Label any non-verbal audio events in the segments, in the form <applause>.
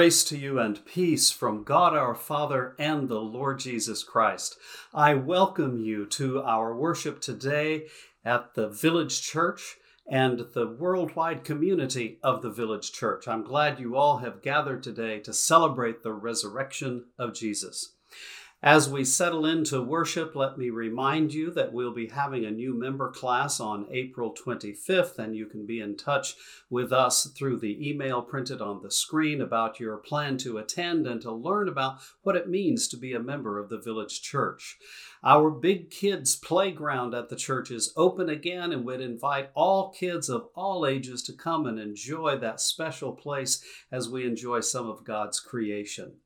Grace to you and peace from God our Father and the Lord Jesus Christ. I welcome you to our worship today at the Village Church and the worldwide community of the Village Church. I'm glad you all have gathered today to celebrate the resurrection of Jesus. As we settle into worship, let me remind you that we'll be having a new member class on April 25th, and you can be in touch with us through the email printed on the screen about your plan to attend and to learn about what it means to be a member of the village church. Our Big Kids playground at the church is open again, and we'd invite all kids of all ages to come and enjoy that special place as we enjoy some of God's creation.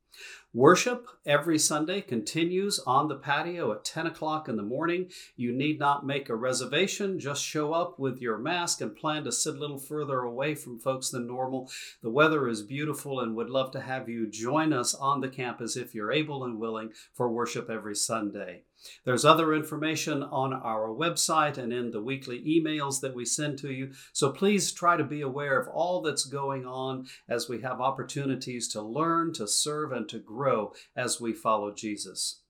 Worship every Sunday continues on the patio at 10 o'clock in the morning. You need not make a reservation, just show up with your mask and plan to sit a little further away from folks than normal. The weather is beautiful and would love to have you join us on the campus if you're able and willing for worship every Sunday. There's other information on our website and in the weekly emails that we send to you. So please try to be aware of all that's going on as we have opportunities to learn, to serve, and to grow as we follow Jesus.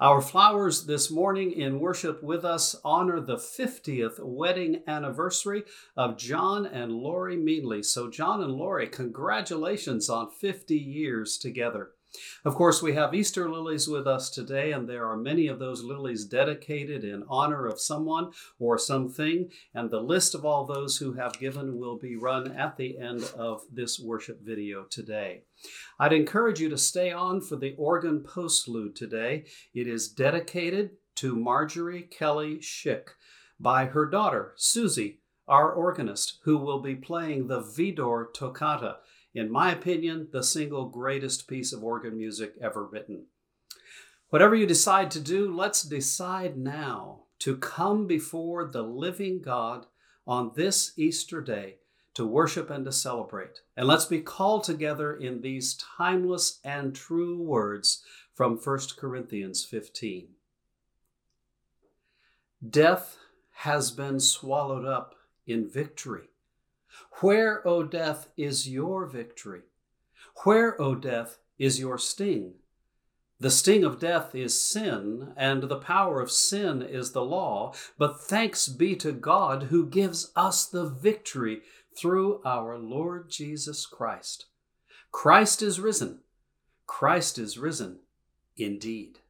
Our flowers this morning in worship with us honor the 50th wedding anniversary of John and Lori Meanley. So, John and Lori, congratulations on 50 years together. Of course, we have Easter lilies with us today, and there are many of those lilies dedicated in honor of someone or something. And the list of all those who have given will be run at the end of this worship video today. I'd encourage you to stay on for the organ postlude today. It is dedicated to Marjorie Kelly Schick by her daughter, Susie, our organist, who will be playing the Widor Toccata in my opinion, the single greatest piece of organ music ever written. Whatever you decide to do, let's decide now to come before the living God on this Easter day to worship and to celebrate. And let's be called together in these timeless and true words from 1 Corinthians 15. Death has been swallowed up in victory. Where, O death, is your victory? Where, O death, is your sting? The sting of death is sin, and the power of sin is the law. But thanks be to God who gives us the victory through our Lord Jesus Christ. Christ is risen. Christ is risen indeed.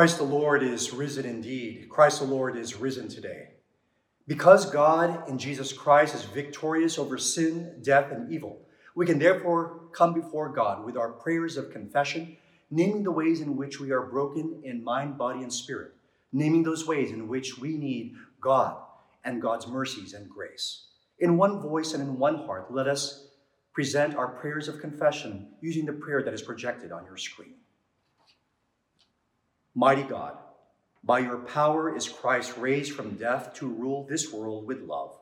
Christ the Lord is risen indeed. Christ the Lord is risen today. Because God in Jesus Christ is victorious over sin, death, and evil, we can therefore come before God with our prayers of confession, naming the ways in which we are broken in mind, body, and spirit, naming those ways in which we need God and God's mercies and grace. In one voice and in one heart, let us present our prayers of confession using the prayer that is projected on your screen. Mighty God, by your power is Christ raised from death to rule this world with love.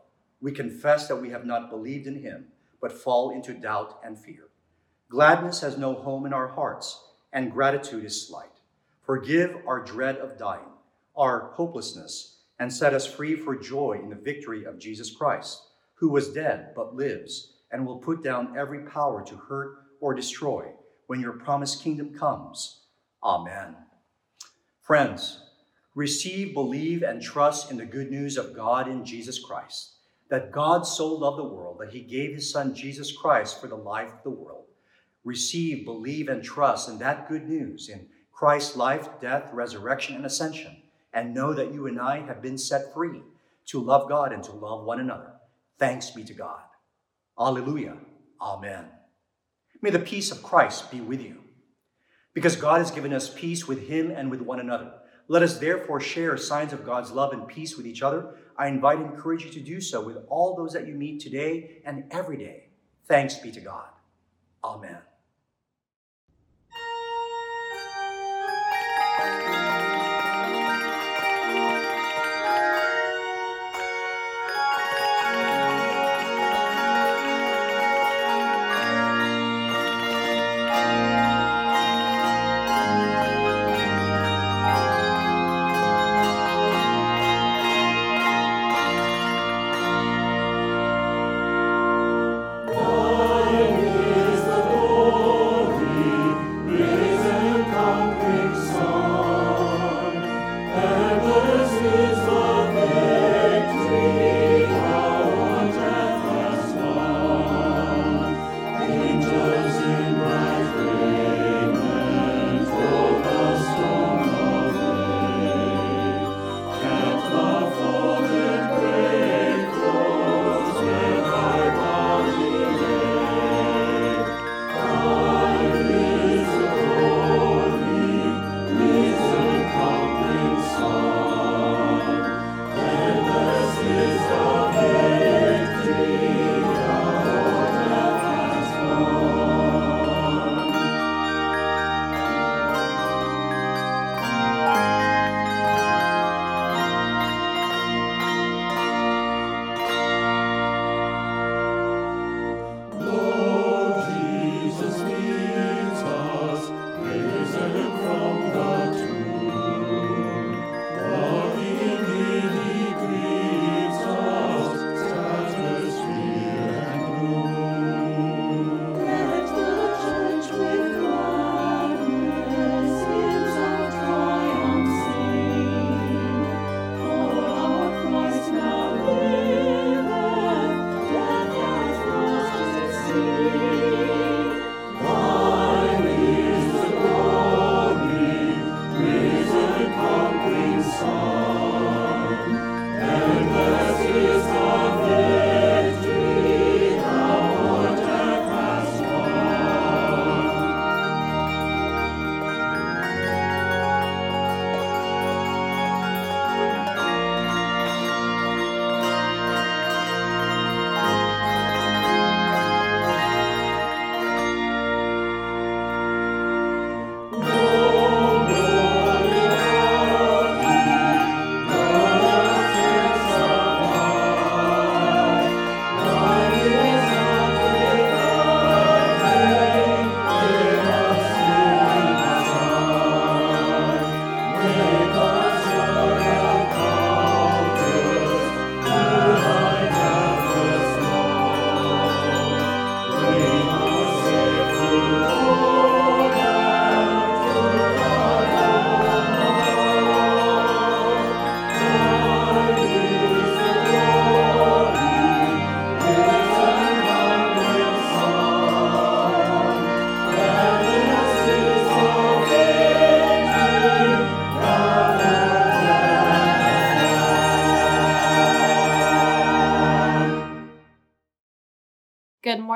We confess that we have not believed in him, but fall into doubt and fear. Gladness has no home in our hearts, and gratitude is slight. Forgive our dread of dying, our hopelessness, and set us free for joy in the victory of Jesus Christ, who was dead but lives, and will put down every power to hurt or destroy when your promised kingdom comes. Amen. Friends, receive, believe, and trust in the good news of God in Jesus Christ, that God so loved the world that he gave his Son Jesus Christ for the life of the world. Receive, believe, and trust in that good news in Christ's life, death, resurrection, and ascension, and know that you and I have been set free to love God and to love one another. Thanks be to God. Alleluia. Amen. May the peace of Christ be with you. Because God has given us peace with him and with one another. Let us therefore share signs of God's love and peace with each other. I invite and encourage you to do so with all those that you meet today and every day. Thanks be to God. Amen.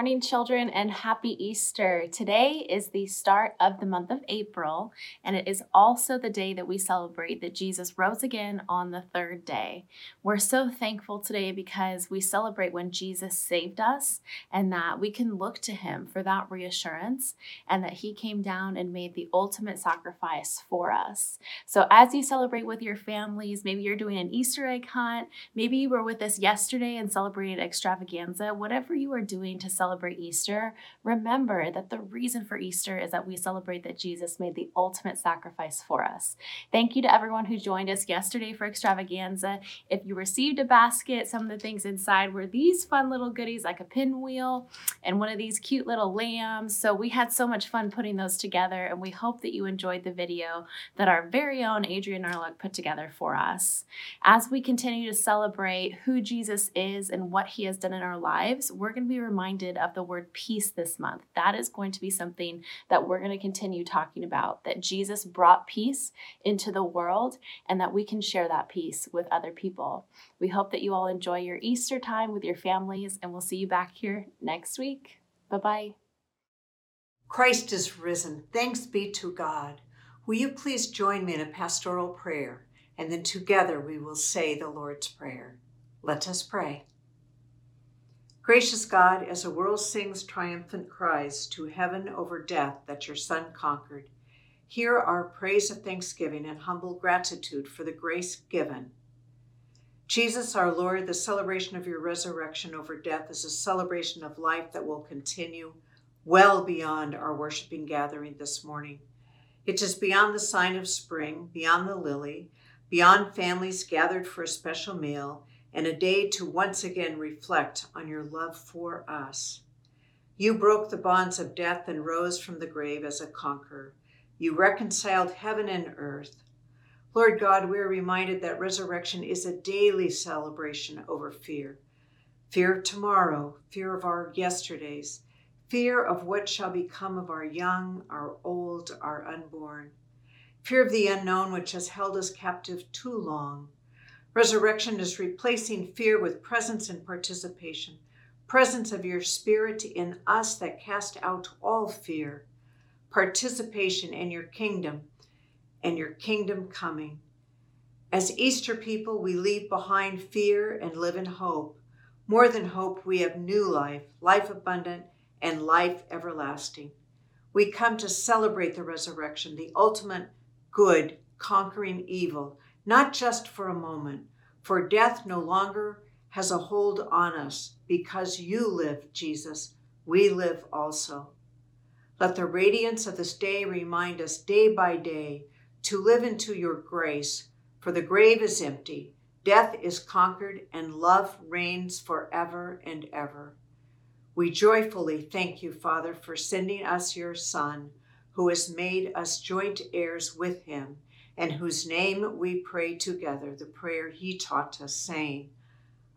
Morning, children, and happy Easter. Today is the start of the month of April, and it is also the day that we celebrate that Jesus rose again on the third day. We're so thankful today because we celebrate when Jesus saved us and that we can look to him for that reassurance and that he came down and made the ultimate sacrifice for us. So, as you celebrate with your families, maybe you're doing an Easter egg hunt, maybe you were with us yesterday and celebrated extravaganza, whatever you are doing to celebrate Easter, remember that the reason for Easter is that we celebrate that Jesus made the ultimate sacrifice for us. Thank you to everyone who joined us yesterday for extravaganza. If you received a basket, some of the things inside were these fun little goodies like a pinwheel and one of these cute little lambs. So we had so much fun putting those together, and we hope that you enjoyed the video that our very own Adrian Arluck put together for us. As we continue to celebrate who Jesus is and what he has done in our lives, we're going to be reminded of the word peace this month. That is going to be something that we're going to continue talking about that Jesus brought peace into the world and that we can share that peace with other people. We hope that you all enjoy your Easter time with your families, and we'll see you back here next week. Bye bye. Christ is risen. Thanks be to God. Will you please join me in a pastoral prayer? And then together we will say the Lord's Prayer. Let us pray. Gracious God, as the world sings triumphant cries to heaven over death that your Son conquered, hear our praise of thanksgiving and humble gratitude for the grace given. Jesus, our Lord, the celebration of your resurrection over death is a celebration of life that will continue well beyond our worshiping gathering this morning. It is beyond the sign of spring, beyond the lily, beyond families gathered for a special meal, and a day to once again reflect on your love for us. You broke the bonds of death and rose from the grave as a conqueror. You reconciled heaven and earth. Lord God, we are reminded that resurrection is a daily celebration over fear fear of tomorrow, fear of our yesterdays, fear of what shall become of our young, our old, our unborn, fear of the unknown which has held us captive too long Resurrection is replacing fear with presence and participation, presence of your spirit in us that cast out all fear, participation in your kingdom and your kingdom coming. As Easter people, we leave behind fear and live in hope. More than hope, we have new life, life abundant, and life everlasting. We come to celebrate the resurrection, the ultimate good conquering evil not just for a moment, for death no longer has a hold on us. Because you live, Jesus, we live also. Let the radiance of this day remind us day by day to live into your grace, for the grave is empty, death is conquered, and love reigns forever and ever. We joyfully thank you, Father, for sending us your Son, who has made us joint heirs with him in whose name we pray together the prayer he taught us, saying,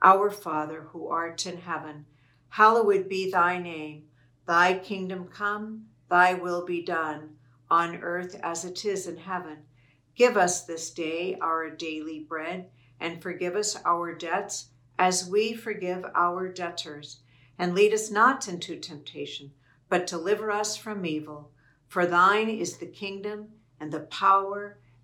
Our Father, who art in heaven, hallowed be thy name. Thy kingdom come, thy will be done, on earth as it is in heaven. Give us this day our daily bread, and forgive us our debts as we forgive our debtors. And lead us not into temptation, but deliver us from evil. For thine is the kingdom, and the power,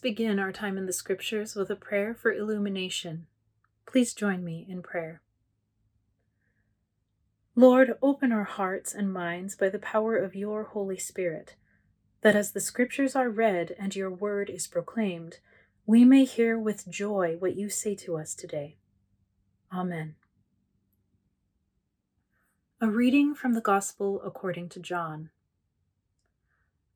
Begin our time in the Scriptures with a prayer for illumination. Please join me in prayer. Lord, open our hearts and minds by the power of your Holy Spirit, that as the Scriptures are read and your word is proclaimed, we may hear with joy what you say to us today. Amen. A reading from the Gospel according to John.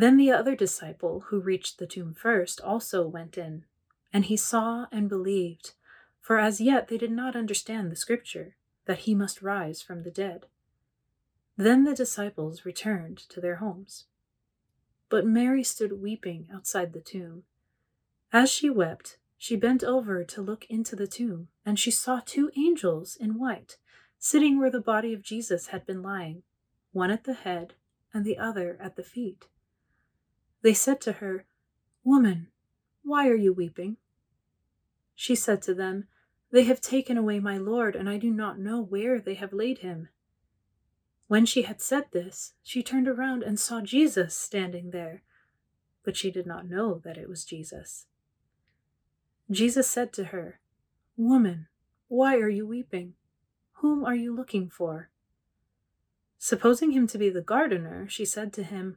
Then the other disciple, who reached the tomb first, also went in, and he saw and believed, for as yet they did not understand the scripture, that he must rise from the dead. Then the disciples returned to their homes. But Mary stood weeping outside the tomb. As she wept, she bent over to look into the tomb, and she saw two angels in white, sitting where the body of Jesus had been lying, one at the head and the other at the feet. They said to her, Woman, why are you weeping? She said to them, They have taken away my Lord, and I do not know where they have laid him. When she had said this, she turned around and saw Jesus standing there, but she did not know that it was Jesus. Jesus said to her, Woman, why are you weeping? Whom are you looking for? Supposing him to be the gardener, she said to him,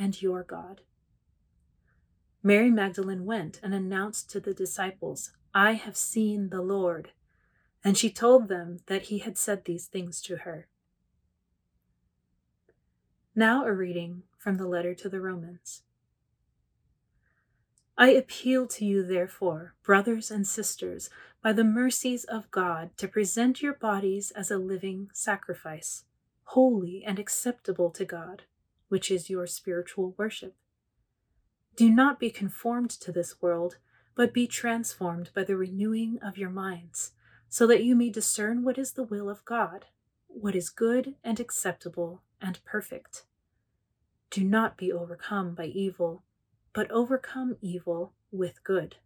and your God. Mary Magdalene went and announced to the disciples, I have seen the Lord and she told them that he had said these things to her. Now, a reading from the letter to the Romans. I appeal to you, therefore, brothers and sisters, by the mercies of God, to present your bodies as a living sacrifice, holy and acceptable to God, which is your spiritual worship. Do not be conformed to this world, but be transformed by the renewing of your minds so that you may discern what is the will of God, what is good and acceptable and perfect. Do not be overcome by evil, but overcome evil with good.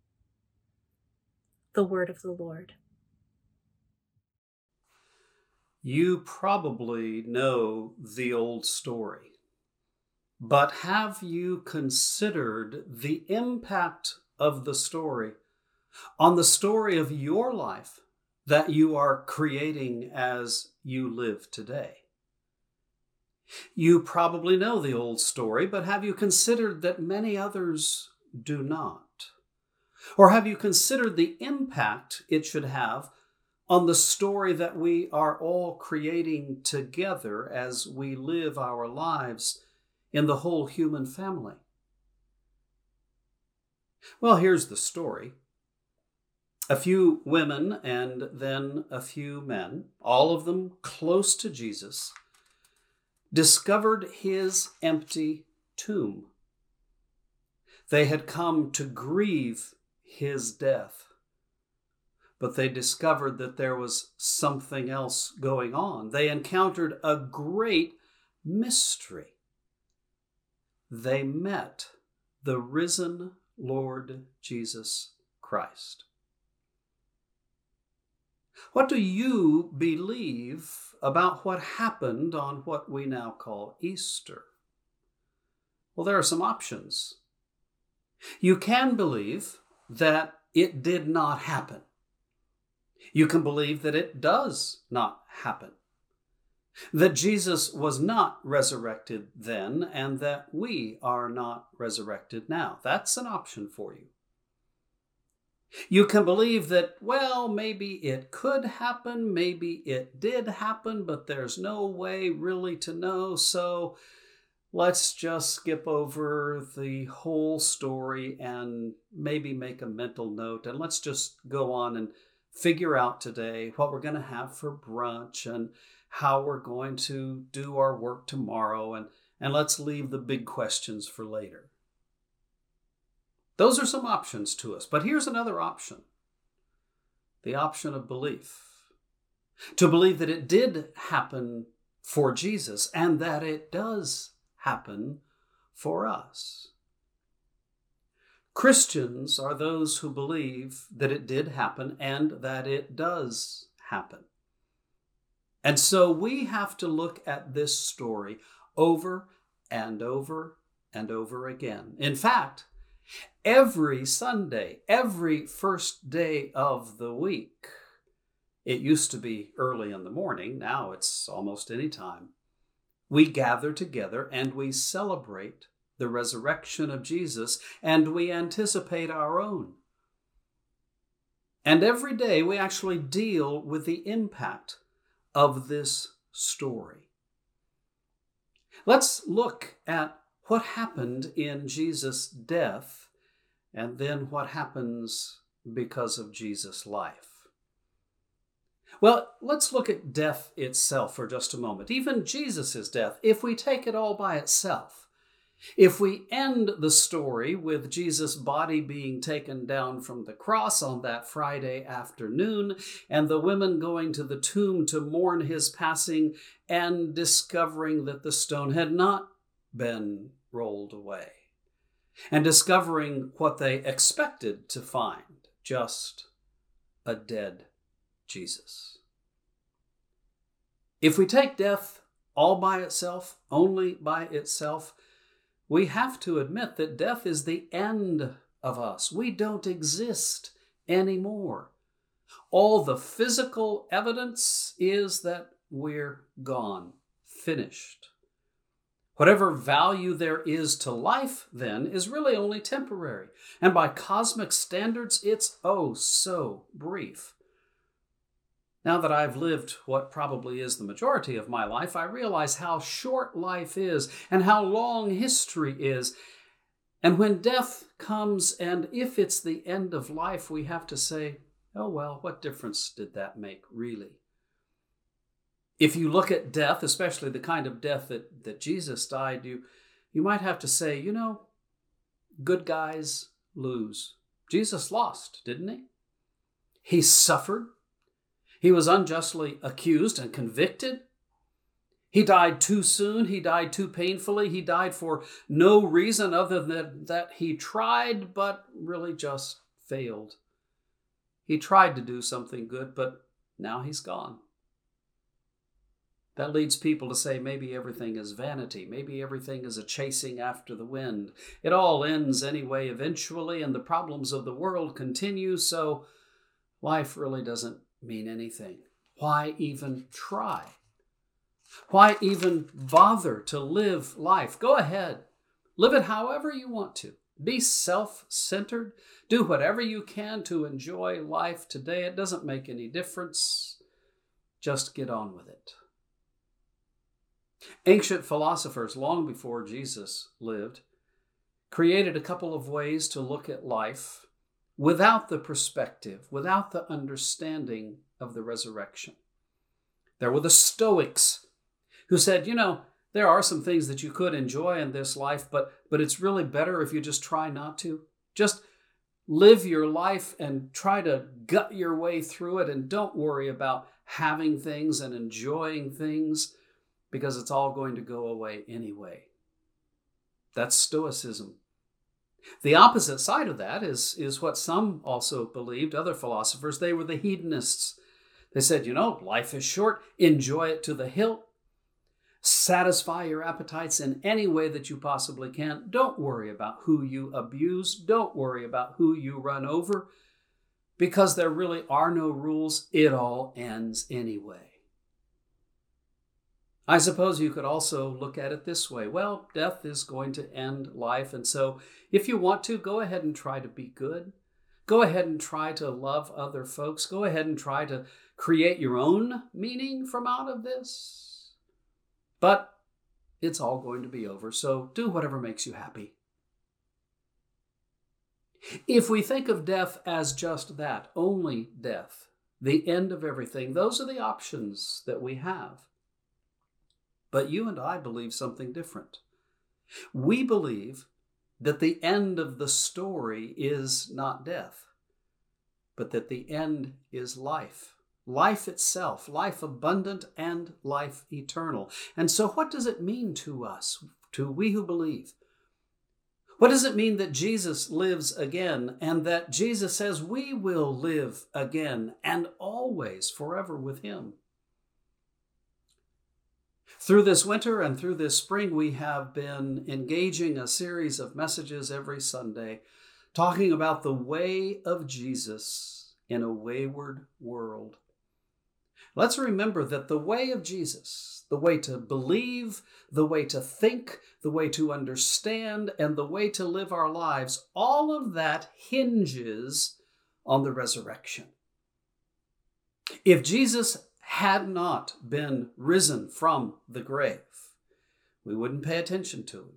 The Word of the Lord. You probably know the old story, but have you considered the impact of the story on the story of your life that you are creating as you live today. You probably know the old story, but have you considered that many others do not? Or have you considered the impact it should have on the story that we are all creating together as we live our lives in the whole human family? Well, here's the story a few women and then a few men, all of them close to Jesus, discovered his empty tomb. They had come to grieve his death, but they discovered that there was something else going on. They encountered a great mystery. They met the risen Lord Jesus Christ. What do you believe about what happened on what we now call Easter? Well, there are some options. You can believe that it did not happen. You can believe that it does not happen. That Jesus was not resurrected then and that we are not resurrected now. That's an option for you. You can believe that, well, maybe it could happen, maybe it did happen, but there's no way really to know, so let's just skip over the whole story and maybe make a mental note and let's just go on and figure out today what we're going to have for brunch and how we're going to do our work tomorrow and and let's leave the big questions for later. Those are some options to us. But here's another option the option of belief. To believe that it did happen for Jesus and that it does happen for us. Christians are those who believe that it did happen and that it does happen. And so we have to look at this story over and over and over again. In fact, every Sunday, every first day of the week. It used to be early in the morning, now it's almost any time. We gather together and we celebrate the resurrection of Jesus and we anticipate our own. And every day we actually deal with the impact of this story. Let's look at what happened in Jesus' death and then what happens because of Jesus' life. Well, let's look at death itself for just a moment. Even Jesus' death, if we take it all by itself, if we end the story with Jesus' body being taken down from the cross on that Friday afternoon, and the women going to the tomb to mourn his passing and discovering that the stone had not been rolled away, and discovering what they expected to find just a dead Jesus. If we take death all by itself, only by itself, we have to admit that death is the end of us. We don't exist anymore. All the physical evidence is that we're gone, finished. Whatever value there is to life, then, is really only temporary. And by cosmic standards, it's oh so brief. Now that I've lived what probably is the majority of my life, I realize how short life is and how long history is. And when death comes, and if it's the end of life, we have to say, oh well, what difference did that make, really? If you look at death, especially the kind of death that, that Jesus died, you, you might have to say, you know, good guys lose. Jesus lost, didn't he? He suffered he was unjustly accused and convicted. He died too soon. He died too painfully. He died for no reason other than that he tried, but really just failed. He tried to do something good, but now he's gone. That leads people to say maybe everything is vanity. Maybe everything is a chasing after the wind. It all ends anyway eventually, and the problems of the world continue, so life really doesn't mean anything? Why even try? Why even bother to live life? Go ahead. Live it however you want to. Be self centered. Do whatever you can to enjoy life today. It doesn't make any difference. Just get on with it. Ancient philosophers, long before Jesus lived, created a couple of ways to look at life without the perspective, without the understanding of the resurrection. There were the Stoics who said, you know, there are some things that you could enjoy in this life, but, but it's really better if you just try not to. Just live your life and try to gut your way through it and don't worry about having things and enjoying things because it's all going to go away anyway. That's Stoicism. The opposite side of that is, is what some also believed, other philosophers. They were the hedonists. They said, you know, life is short, enjoy it to the hilt, satisfy your appetites in any way that you possibly can. Don't worry about who you abuse, don't worry about who you run over, because there really are no rules. It all ends anyway. I suppose you could also look at it this way well, death is going to end life, and so if you want to, go ahead and try to be good. Go ahead and try to love other folks. Go ahead and try to create your own meaning from out of this. But it's all going to be over, so do whatever makes you happy. If we think of death as just that, only death, the end of everything, those are the options that we have. But you and I believe something different. We believe that the end of the story is not death, but that the end is life. Life itself, life abundant and life eternal. And so, what does it mean to us, to we who believe? What does it mean that Jesus lives again and that Jesus says we will live again and always forever with Him? Through this winter and through this spring, we have been engaging a series of messages every Sunday talking about the way of Jesus in a wayward world. Let's remember that the way of Jesus, the way to believe, the way to think, the way to understand, and the way to live our lives, all of that hinges on the resurrection. If Jesus had not been risen from the grave, we wouldn't pay attention to him.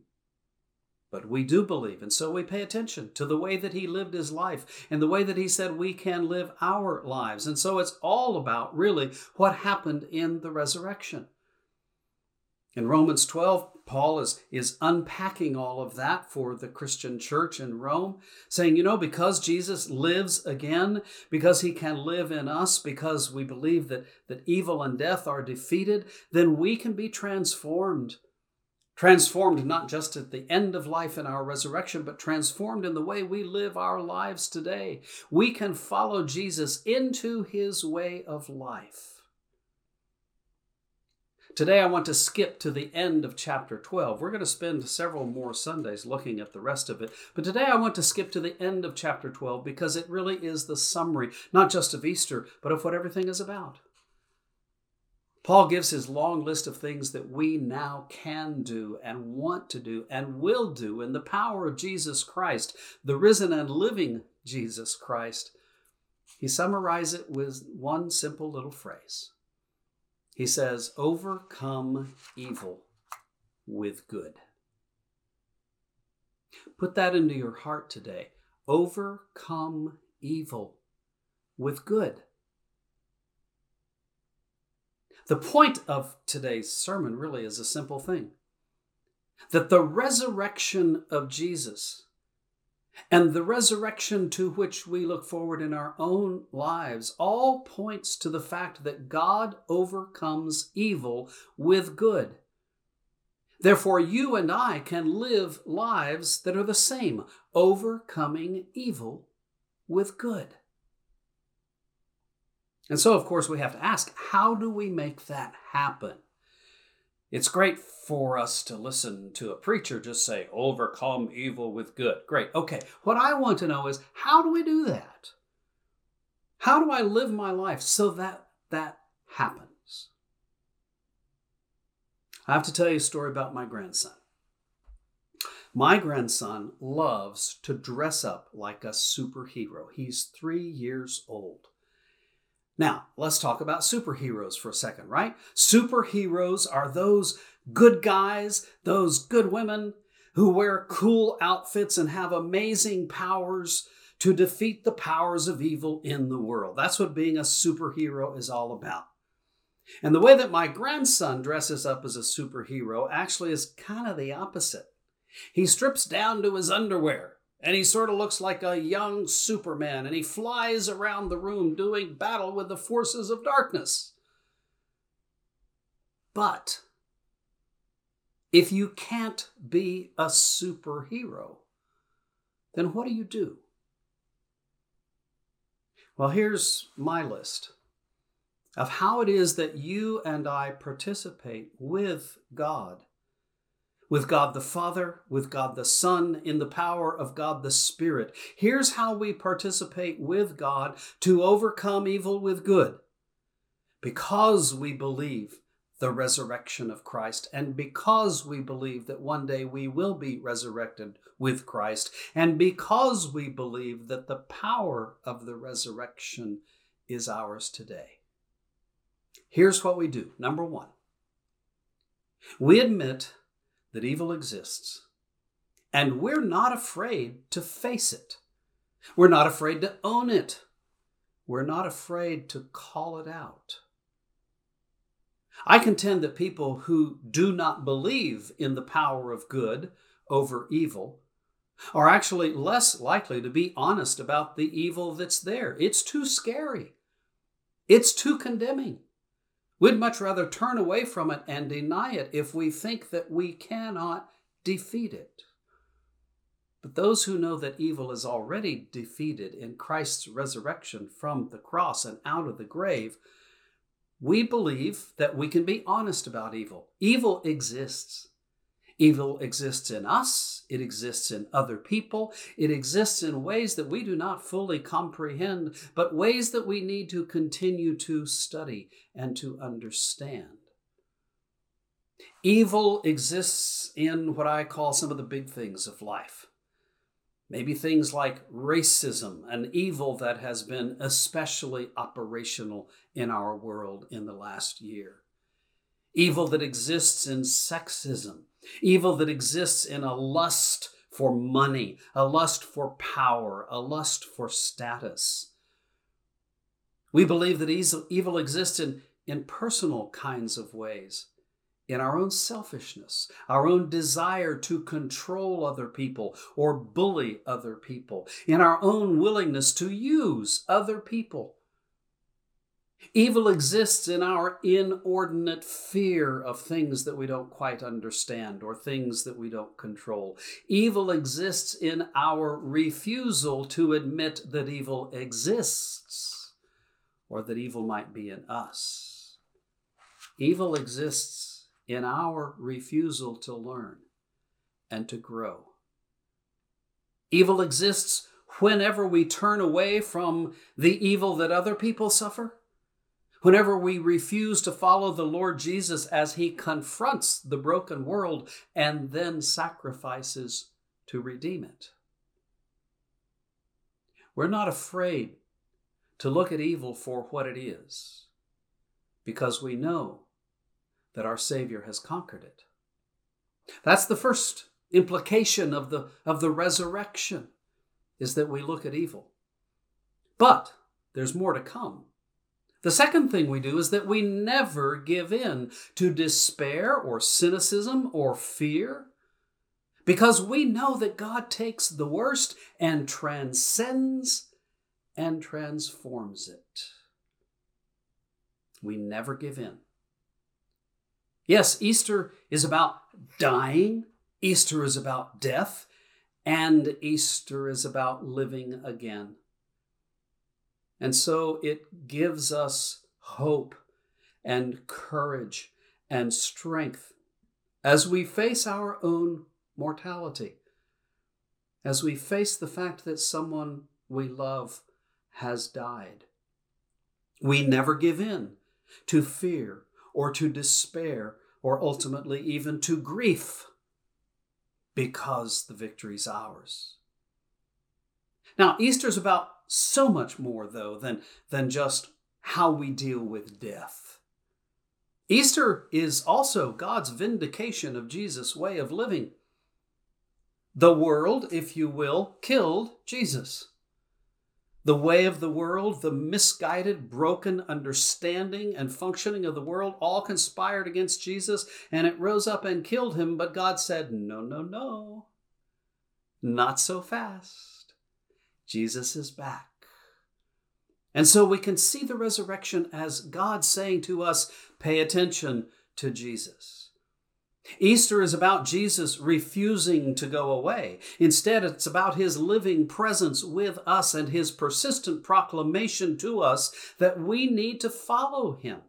But we do believe, and so we pay attention to the way that he lived his life and the way that he said we can live our lives. And so it's all about really what happened in the resurrection. In Romans 12, Paul is, is unpacking all of that for the Christian church in Rome, saying, you know, because Jesus lives again, because he can live in us, because we believe that, that evil and death are defeated, then we can be transformed transformed not just at the end of life in our resurrection, but transformed in the way we live our lives today. We can follow Jesus into his way of life. Today, I want to skip to the end of chapter 12. We're going to spend several more Sundays looking at the rest of it, but today I want to skip to the end of chapter 12 because it really is the summary, not just of Easter, but of what everything is about. Paul gives his long list of things that we now can do and want to do and will do in the power of Jesus Christ, the risen and living Jesus Christ. He summarizes it with one simple little phrase. He says, Overcome evil with good. Put that into your heart today. Overcome evil with good. The point of today's sermon really is a simple thing that the resurrection of Jesus and the resurrection to which we look forward in our own lives all points to the fact that God overcomes evil with good. Therefore, you and I can live lives that are the same, overcoming evil with good. And so, of course, we have to ask how do we make that happen? It's great for us to listen to a preacher just say, overcome evil with good. Great. Okay. What I want to know is how do we do that? How do I live my life so that that happens? I have to tell you a story about my grandson. My grandson loves to dress up like a superhero. He's three years old. Now, let's talk about superheroes for a second, right? Superheroes are those good guys, those good women who wear cool outfits and have amazing powers to defeat the powers of evil in the world. That's what being a superhero is all about. And the way that my grandson dresses up as a superhero actually is kind of the opposite. He strips down to his underwear and he sort of looks like a young Superman, and he flies around the room doing battle with the forces of darkness. But if you can't be a superhero, then what do you do? Well, here's my list of how it is that you and I participate with God with God the Father, with God the Son, in the power of God the Spirit. Here's how we participate with God to overcome evil with good. Because we believe the resurrection of Christ, and because we believe that one day we will be resurrected with Christ, and because we believe that the power of the resurrection is ours today. Here's what we do. Number one, we admit that evil exists. And we're not afraid to face it. We're not afraid to own it. We're not afraid to call it out. I contend that people who do not believe in the power of good over evil are actually less likely to be honest about the evil that's there. It's too scary, it's too condemning. We'd much rather turn away from it and deny it if we think that we cannot defeat it. But those who know that evil is already defeated in Christ's resurrection from the cross and out of the grave, we believe that we can be honest about evil. Evil exists. Evil exists in us, it exists in other people, it exists in ways that we do not fully comprehend, but ways that we need to continue to study and to understand. Evil exists in what I call some of the big things of life. Maybe things like racism, an evil that has been especially operational in our world in the last year. Evil that exists in sexism, evil that exists in a lust for money, a lust for power, a lust for status. We believe that evil exists in, in personal kinds of ways, in our own selfishness, our own desire to control other people or bully other people, in our own willingness to use other people Evil exists in our inordinate fear of things that we don't quite understand or things that we don't control. Evil exists in our refusal to admit that evil exists or that evil might be in us. Evil exists in our refusal to learn and to grow. Evil exists whenever we turn away from the evil that other people suffer Whenever we refuse to follow the Lord Jesus as he confronts the broken world and then sacrifices to redeem it. We're not afraid to look at evil for what it is because we know that our Savior has conquered it. That's the first implication of the, of the resurrection is that we look at evil. But there's more to come. The second thing we do is that we never give in to despair or cynicism or fear because we know that God takes the worst and transcends and transforms it. We never give in. Yes, Easter is about dying, Easter is about death, and Easter is about living again. And so it gives us hope and courage and strength as we face our own mortality, as we face the fact that someone we love has died. We never give in to fear or to despair or ultimately even to grief because the victory's ours. Now, Easter's about so much more, though, than, than just how we deal with death. Easter is also God's vindication of Jesus' way of living. The world, if you will, killed Jesus. The way of the world, the misguided, broken understanding and functioning of the world all conspired against Jesus, and it rose up and killed him. But God said, No, no, no, not so fast. Jesus is back. And so we can see the resurrection as God saying to us, pay attention to Jesus. Easter is about Jesus refusing to go away. Instead, it's about his living presence with us and his persistent proclamation to us that we need to follow him.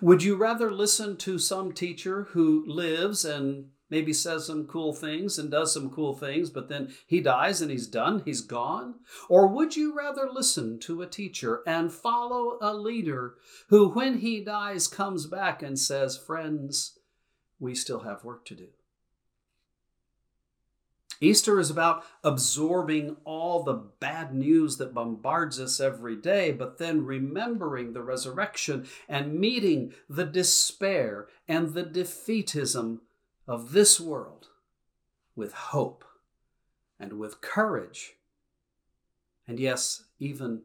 Would you rather listen to some teacher who lives and maybe says some cool things and does some cool things, but then he dies and he's done, he's gone? Or would you rather listen to a teacher and follow a leader who, when he dies, comes back and says, Friends, we still have work to do? Easter is about absorbing all the bad news that bombards us every day, but then remembering the resurrection and meeting the despair and the defeatism of this world with hope and with courage, and yes, even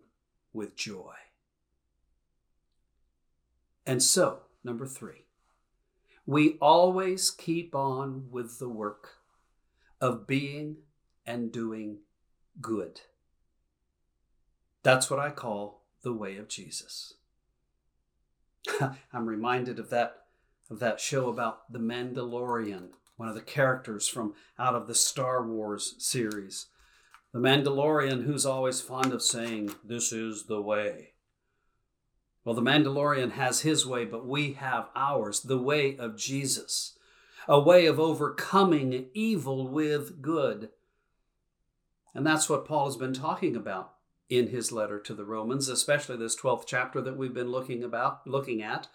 with joy. And so, number three, we always keep on with the work of being and doing good. That's what I call the way of Jesus. <laughs> I'm reminded of that of that show about the Mandalorian, one of the characters from out of the Star Wars series. The Mandalorian who's always fond of saying, This is the way. Well, the Mandalorian has his way, but we have ours, the way of Jesus, a way of overcoming evil with good. And that's what Paul has been talking about in his letter to the Romans, especially this 12th chapter that we've been looking about looking at.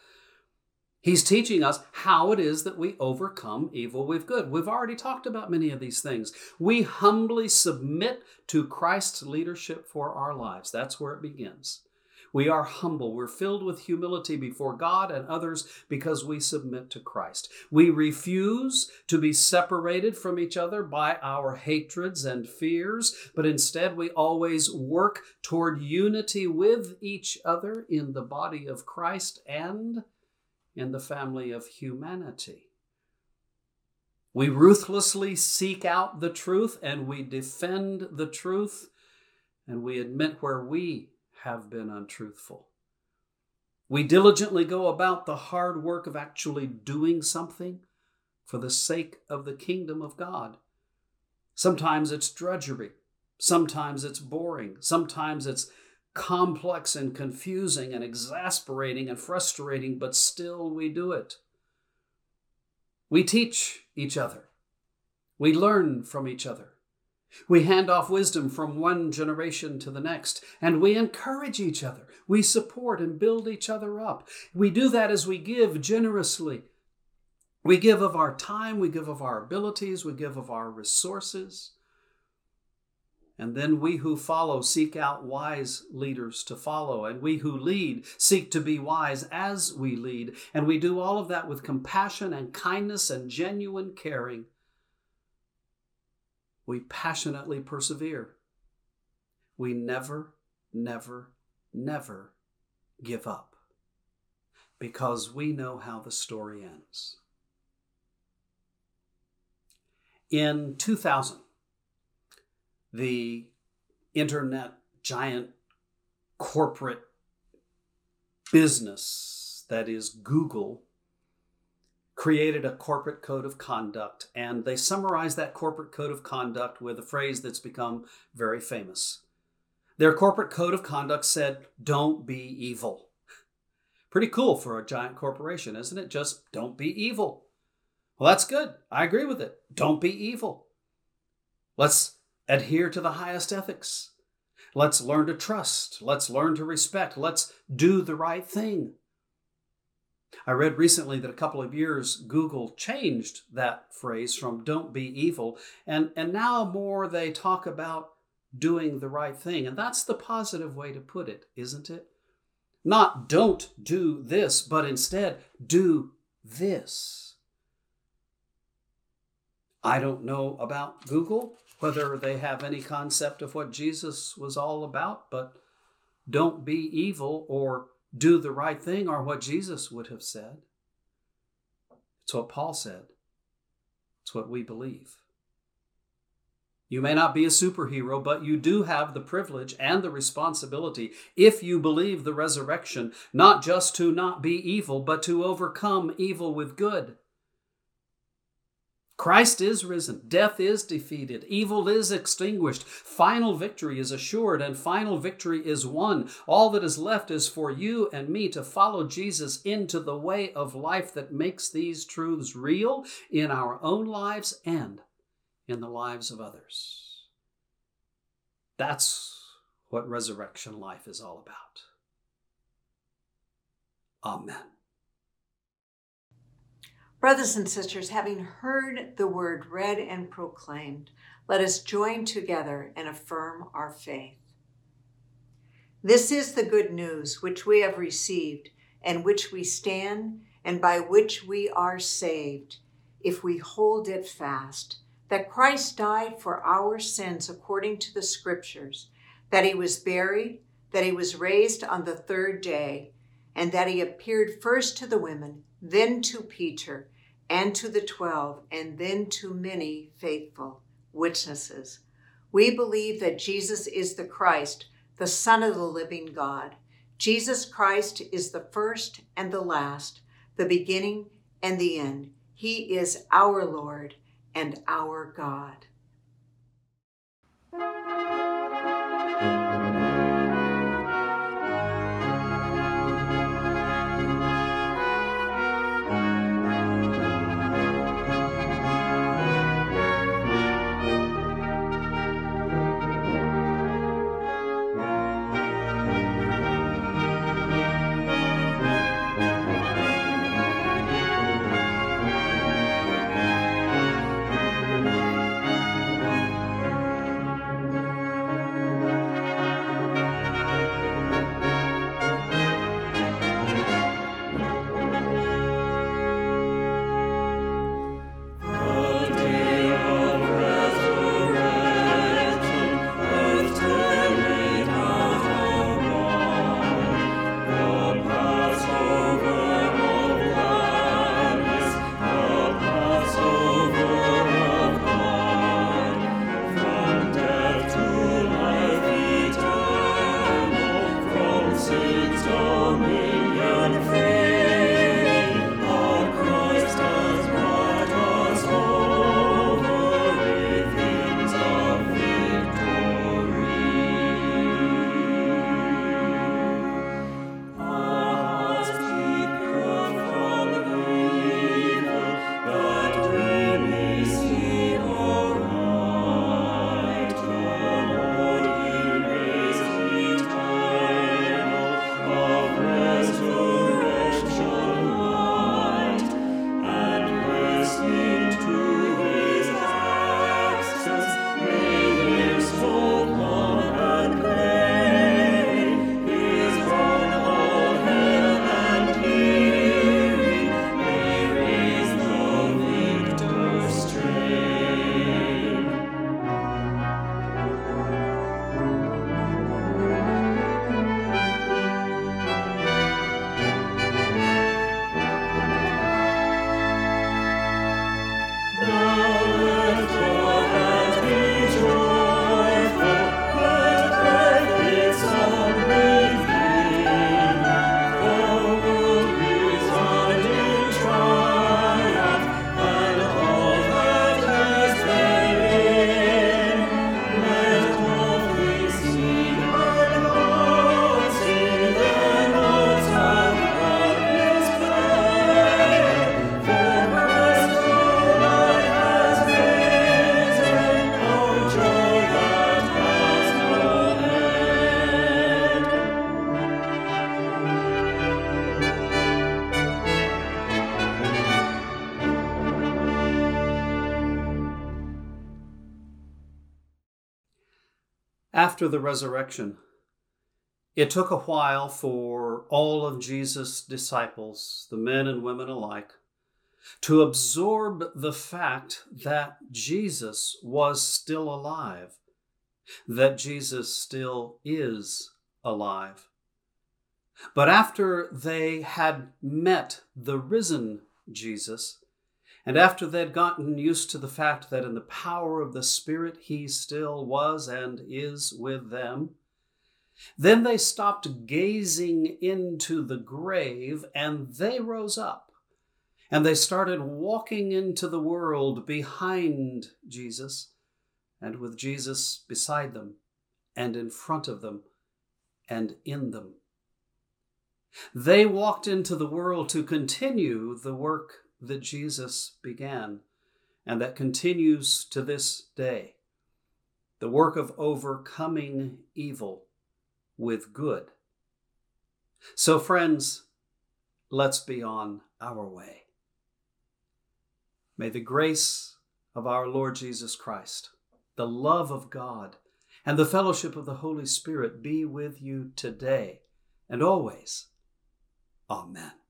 He's teaching us how it is that we overcome evil with good. We've already talked about many of these things. We humbly submit to Christ's leadership for our lives. That's where it begins. We are humble. We're filled with humility before God and others because we submit to Christ. We refuse to be separated from each other by our hatreds and fears, but instead we always work toward unity with each other in the body of Christ and in the family of humanity. We ruthlessly seek out the truth and we defend the truth and we admit where we have been untruthful. We diligently go about the hard work of actually doing something for the sake of the kingdom of God. Sometimes it's drudgery, sometimes it's boring, sometimes it's complex and confusing and exasperating and frustrating, but still we do it. We teach each other. We learn from each other. We hand off wisdom from one generation to the next, and we encourage each other. We support and build each other up. We do that as we give generously. We give of our time, we give of our abilities, we give of our resources. And then we who follow seek out wise leaders to follow, and we who lead seek to be wise as we lead. And we do all of that with compassion and kindness and genuine caring we passionately persevere. We never, never, never give up because we know how the story ends. In 2000, the internet giant corporate business that is Google created a corporate code of conduct, and they summarized that corporate code of conduct with a phrase that's become very famous. Their corporate code of conduct said, Don't be evil. Pretty cool for a giant corporation, isn't it? Just don't be evil. Well, that's good. I agree with it. Don't be evil. Let's adhere to the highest ethics. Let's learn to trust. Let's learn to respect. Let's do the right thing. I read recently that a couple of years Google changed that phrase from don't be evil, and, and now more they talk about doing the right thing. And that's the positive way to put it, isn't it? Not don't do this, but instead do this. I don't know about Google, whether they have any concept of what Jesus was all about, but don't be evil or do the right thing are what Jesus would have said. It's what Paul said. It's what we believe. You may not be a superhero, but you do have the privilege and the responsibility, if you believe the resurrection, not just to not be evil, but to overcome evil with good. Christ is risen. Death is defeated. Evil is extinguished. Final victory is assured, and final victory is won. All that is left is for you and me to follow Jesus into the way of life that makes these truths real in our own lives and in the lives of others. That's what resurrection life is all about. Amen. Brothers and sisters, having heard the word read and proclaimed, let us join together and affirm our faith. This is the good news which we have received, and which we stand, and by which we are saved, if we hold it fast that Christ died for our sins according to the Scriptures, that he was buried, that he was raised on the third day, and that he appeared first to the women, then to Peter and to the twelve, and then to many faithful witnesses. We believe that Jesus is the Christ, the Son of the living God. Jesus Christ is the first and the last, the beginning and the end. He is our Lord and our God. After the resurrection, it took a while for all of Jesus' disciples, the men and women alike, to absorb the fact that Jesus was still alive, that Jesus still is alive. But after they had met the risen Jesus, and after they'd gotten used to the fact that in the power of the Spirit he still was and is with them, then they stopped gazing into the grave and they rose up and they started walking into the world behind Jesus and with Jesus beside them and in front of them and in them. They walked into the world to continue the work that Jesus began and that continues to this day the work of overcoming evil with good. So, friends, let's be on our way. May the grace of our Lord Jesus Christ, the love of God, and the fellowship of the Holy Spirit be with you today and always. Amen.